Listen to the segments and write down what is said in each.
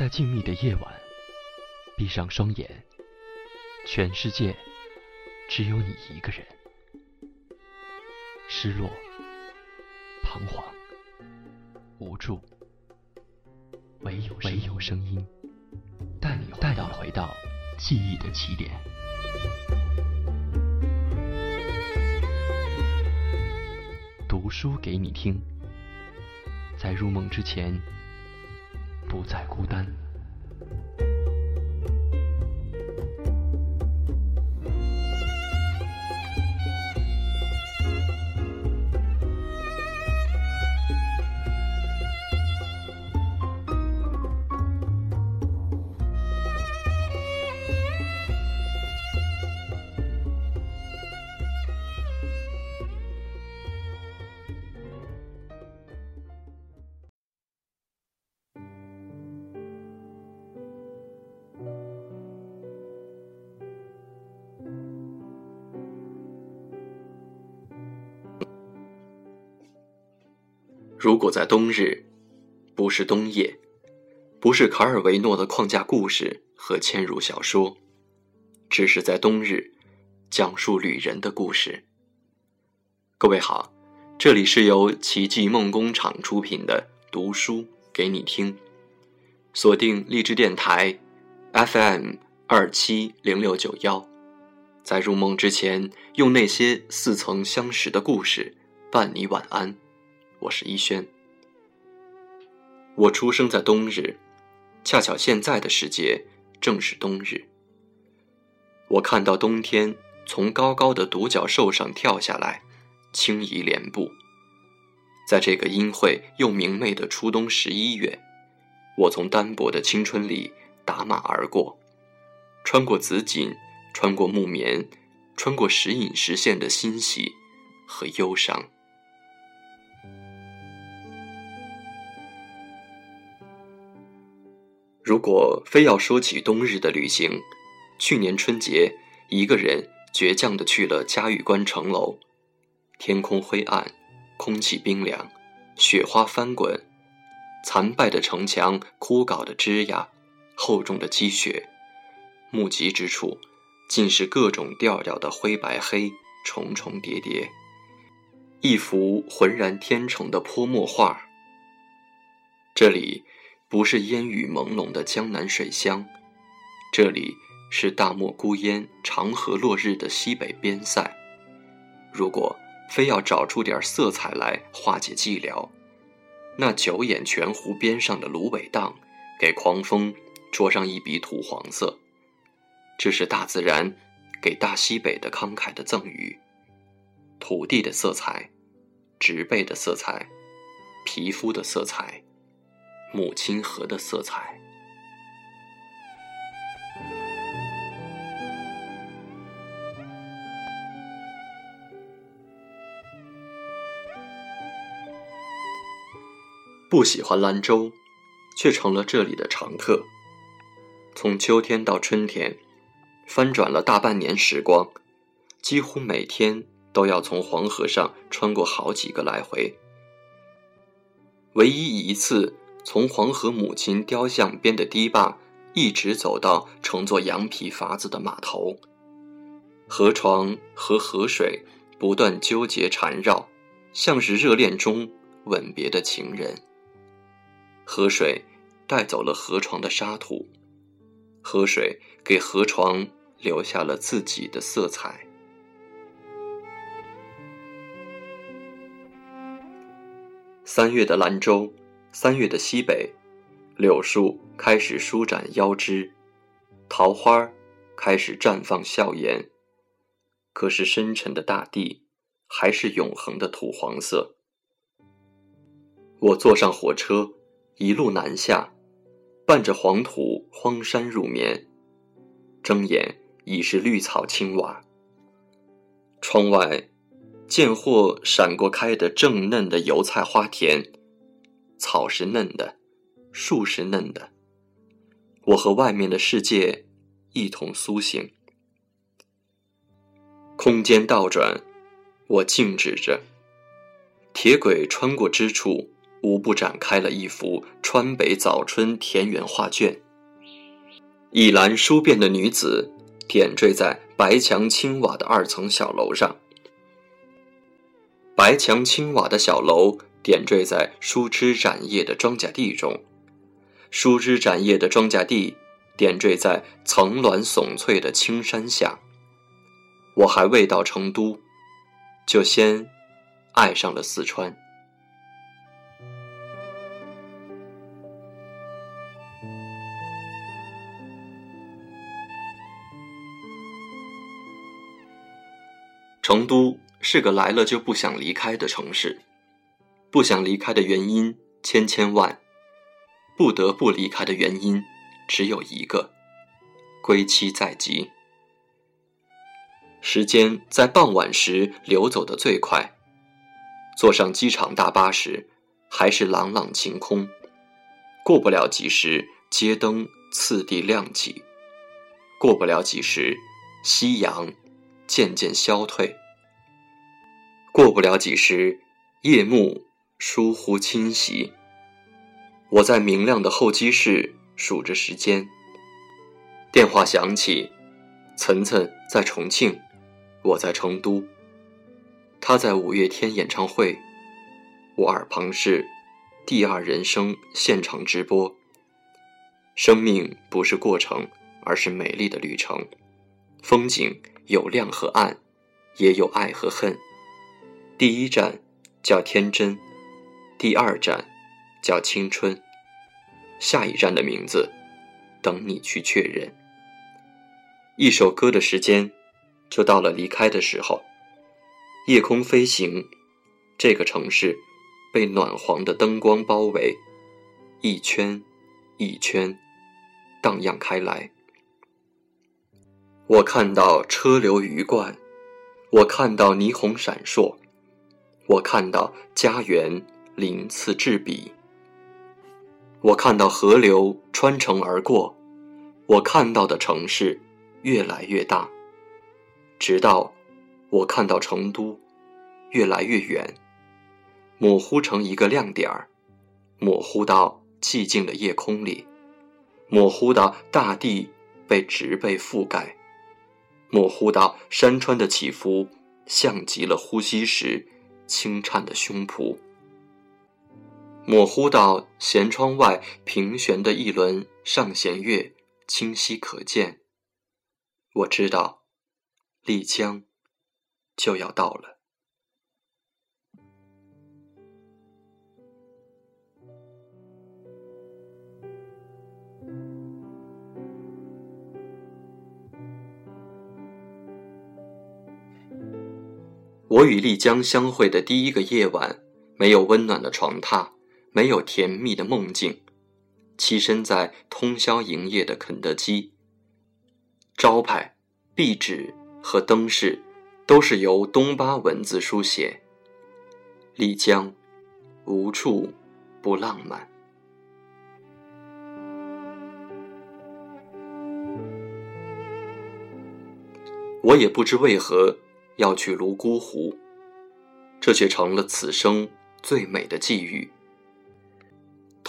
在静谧的夜晚，闭上双眼，全世界只有你一个人。失落、彷徨、无助，唯有唯有声音带你带你回到记忆的起点。读书给你听，在入梦之前，不再孤单。如果在冬日，不是冬夜，不是卡尔维诺的框架故事和嵌入小说，只是在冬日讲述旅人的故事。各位好，这里是由奇迹梦工厂出品的读书给你听，锁定荔枝电台 FM 二七零六九幺，在入梦之前，用那些似曾相识的故事伴你晚安。我是一轩。我出生在冬日，恰巧现在的世界正是冬日。我看到冬天从高高的独角兽上跳下来，轻移莲步。在这个阴晦又明媚的初冬十一月，我从单薄的青春里打马而过，穿过紫锦，穿过木棉，穿过时隐时现的欣喜和忧伤。如果非要说起冬日的旅行，去年春节，一个人倔强地去了嘉峪关城楼。天空灰暗，空气冰凉，雪花翻滚，残败的城墙，枯槁的枝桠，厚重的积雪，目及之处，尽是各种调调的灰白黑，重重叠叠，一幅浑然天成的泼墨画。这里。不是烟雨朦胧的江南水乡，这里是大漠孤烟、长河落日的西北边塞。如果非要找出点色彩来化解寂寥，那九眼泉湖边上的芦苇荡，给狂风着上一笔土黄色。这是大自然给大西北的慷慨的赠予，土地的色彩，植被的色彩，皮肤的色彩。母亲河的色彩，不喜欢兰州，却成了这里的常客。从秋天到春天，翻转了大半年时光，几乎每天都要从黄河上穿过好几个来回，唯一一次。从黄河母亲雕像边的堤坝，一直走到乘坐羊皮筏子的码头。河床和河水不断纠结缠绕，像是热恋中吻别的情人。河水带走了河床的沙土，河水给河床留下了自己的色彩。三月的兰州。三月的西北，柳树开始舒展腰枝，桃花开始绽放笑颜。可是深沉的大地还是永恒的土黄色。我坐上火车，一路南下，伴着黄土荒山入眠。睁眼已是绿草青瓦。窗外，见或闪过开的正嫩的油菜花田。草是嫩的，树是嫩的。我和外面的世界一同苏醒。空间倒转，我静止着。铁轨穿过之处，无不展开了一幅川北早春田园画卷。一篮书便的女子，点缀在白墙青瓦的二层小楼上。白墙青瓦的小楼点缀在疏枝展叶的庄稼地中，疏枝展叶的庄稼地点缀在层峦耸翠的青山下。我还未到成都，就先爱上了四川。成都是个来了就不想离开的城市，不想离开的原因千千万，不得不离开的原因只有一个：归期在即。时间在傍晚时流走的最快，坐上机场大巴时，还是朗朗晴空。过不了几时，街灯次第亮起；过不了几时，夕阳渐渐消退；过不了几时，夜幕疏忽侵袭。我在明亮的候机室数着时间，电话响起，岑岑在重庆。我在成都，他在五月天演唱会，我耳旁是《第二人生》现场直播。生命不是过程，而是美丽的旅程。风景有亮和暗，也有爱和恨。第一站叫天真，第二站叫青春，下一站的名字等你去确认。一首歌的时间。就到了离开的时候，夜空飞行，这个城市被暖黄的灯光包围，一圈一圈荡漾开来。我看到车流鱼贯，我看到霓虹闪烁，我看到家园鳞次栉比，我看到河流穿城而过，我看到的城市越来越大。直到我看到成都越来越远，模糊成一个亮点儿，模糊到寂静的夜空里，模糊到大地被植被覆盖，模糊到山川的起伏像极了呼吸时轻颤的胸脯，模糊到舷窗外平悬的一轮上弦月清晰可见。我知道。丽江就要到了。我与丽江相会的第一个夜晚，没有温暖的床榻，没有甜蜜的梦境，栖身在通宵营业的肯德基，招牌、壁纸。和灯饰都是由东巴文字书写。丽江，无处不浪漫。我也不知为何要去泸沽湖，这却成了此生最美的际遇。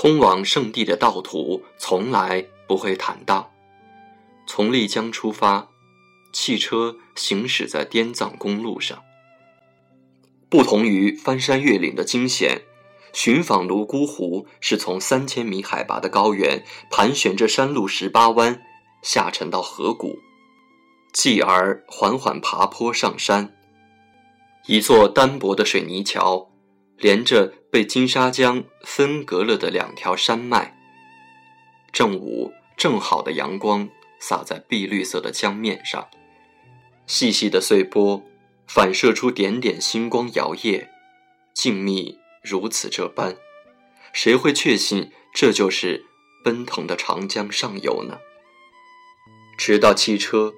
通往圣地的道途从来不会坦荡，从丽江出发。汽车行驶在滇藏公路上，不同于翻山越岭的惊险，寻访泸沽湖是从三千米海拔的高原盘旋着山路十八弯下沉到河谷，继而缓缓爬坡上山。一座单薄的水泥桥，连着被金沙江分隔了的两条山脉。正午正好的阳光洒在碧绿色的江面上。细细的碎波，反射出点点星光摇曳，静谧如此这般，谁会确信这就是奔腾的长江上游呢？直到汽车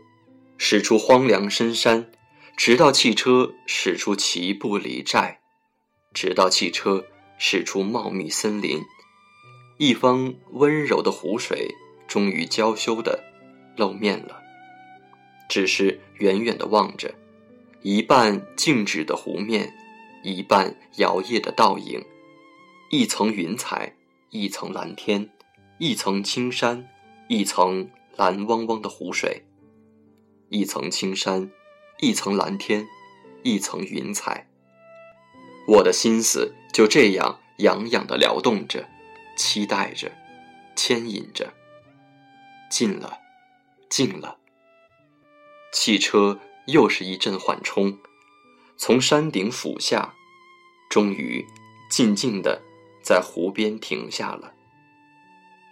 驶出荒凉深山，直到汽车驶出齐步离寨，直到汽车驶出茂密森林，一方温柔的湖水终于娇羞的露面了。只是远远的望着，一半静止的湖面，一半摇曳的倒影，一层云彩，一层蓝天，一层青山，一层蓝汪汪的湖水。一层青山，一层蓝天，一层云彩。我的心思就这样洋洋的撩动着，期待着，牵引着。近了，近了。汽车又是一阵缓冲，从山顶俯下，终于静静的在湖边停下了。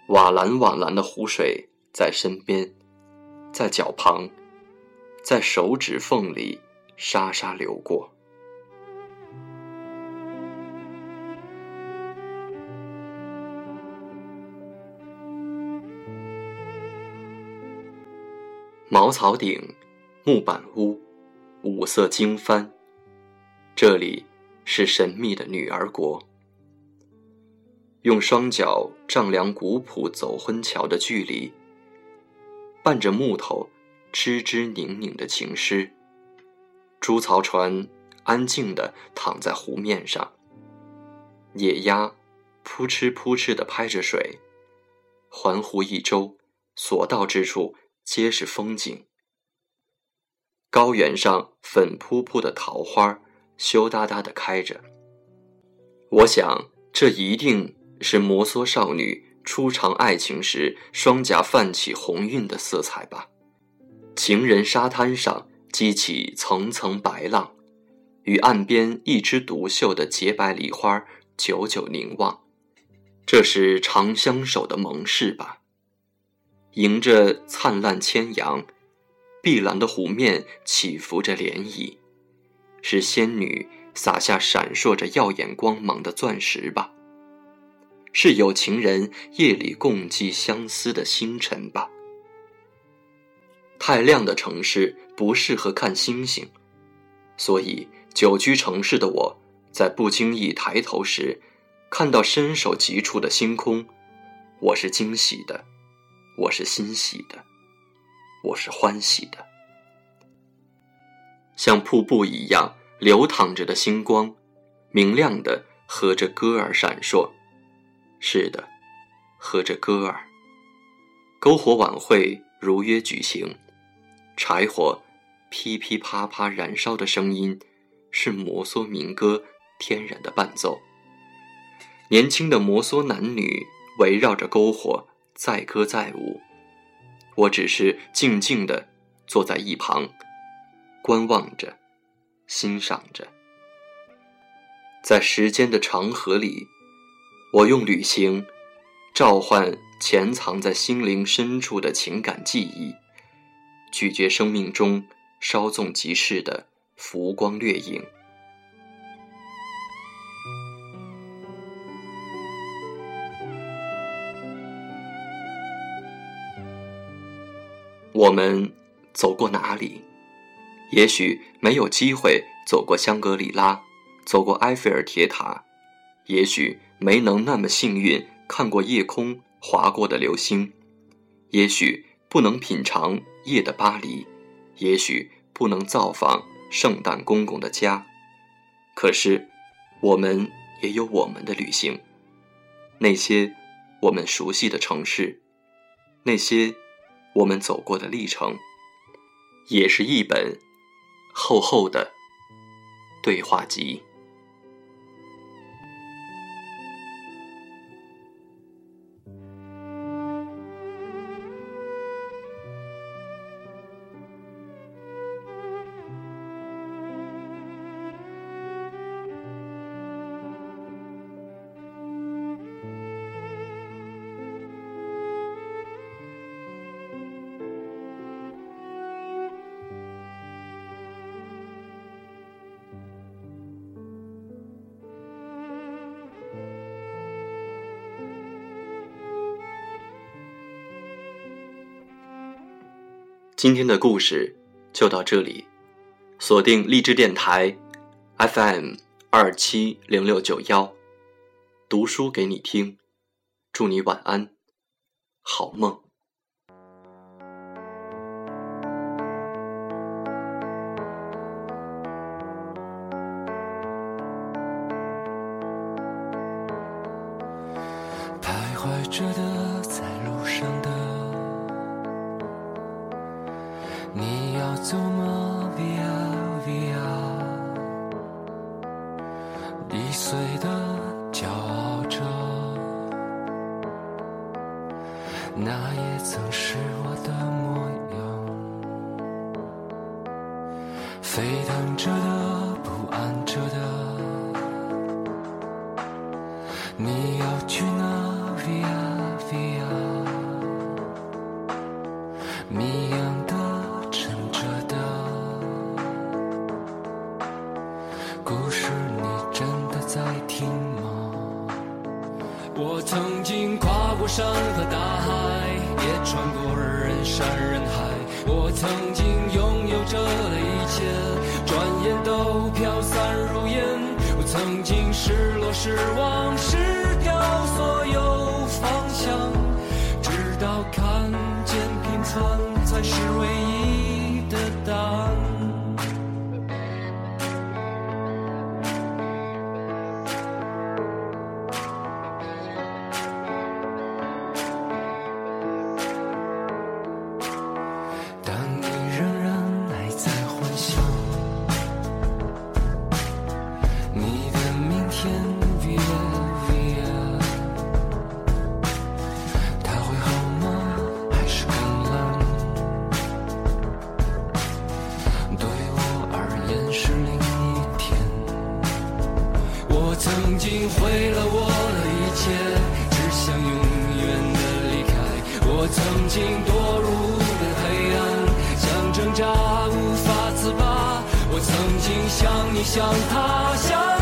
瓦蓝瓦蓝的湖水在身边，在脚旁。在手指缝里沙沙流过。茅草顶，木板屋，五色经幡。这里是神秘的女儿国。用双脚丈量古朴走婚桥的距离，伴着木头。吱吱拧拧的情诗，竹槽船安静地躺在湖面上。野鸭扑哧扑哧地拍着水，环湖一周，所到之处皆是风景。高原上粉扑扑的桃花羞答答地开着。我想，这一定是摩梭少女初尝爱情时双颊泛起红晕的色彩吧。情人沙滩上激起层层白浪，与岸边一枝独秀的洁白梨花久久凝望，这是长相守的盟誓吧？迎着灿烂千阳，碧蓝的湖面起伏着涟漪，是仙女洒下闪烁着耀眼光芒的钻石吧？是有情人夜里共寄相思的星辰吧？太亮的城市不适合看星星，所以久居城市的我，在不经意抬头时，看到伸手极处的星空，我是惊喜的，我是欣喜的，我是欢喜的。像瀑布一样流淌着的星光，明亮的和着歌儿闪烁。是的，和着歌儿。篝火晚会如约举行。柴火噼噼啪啪燃烧的声音，是摩梭民歌天然的伴奏。年轻的摩梭男女围绕着篝火载歌载舞，我只是静静地坐在一旁，观望着，欣赏着。在时间的长河里，我用旅行召唤潜藏在心灵深处的情感记忆。咀嚼生命中稍纵即逝的浮光掠影。我们走过哪里？也许没有机会走过香格里拉，走过埃菲尔铁塔；也许没能那么幸运看过夜空划过的流星；也许不能品尝。夜的巴黎，也许不能造访圣诞公公的家，可是，我们也有我们的旅行。那些我们熟悉的城市，那些我们走过的历程，也是一本厚厚的对话集。今天的故事就到这里锁定励志电台 fm 二七零六九幺读书给你听祝你晚安好梦徘徊着的在路上的曾经堕入的黑暗，想挣扎无法自拔。我曾经像你，像他，像。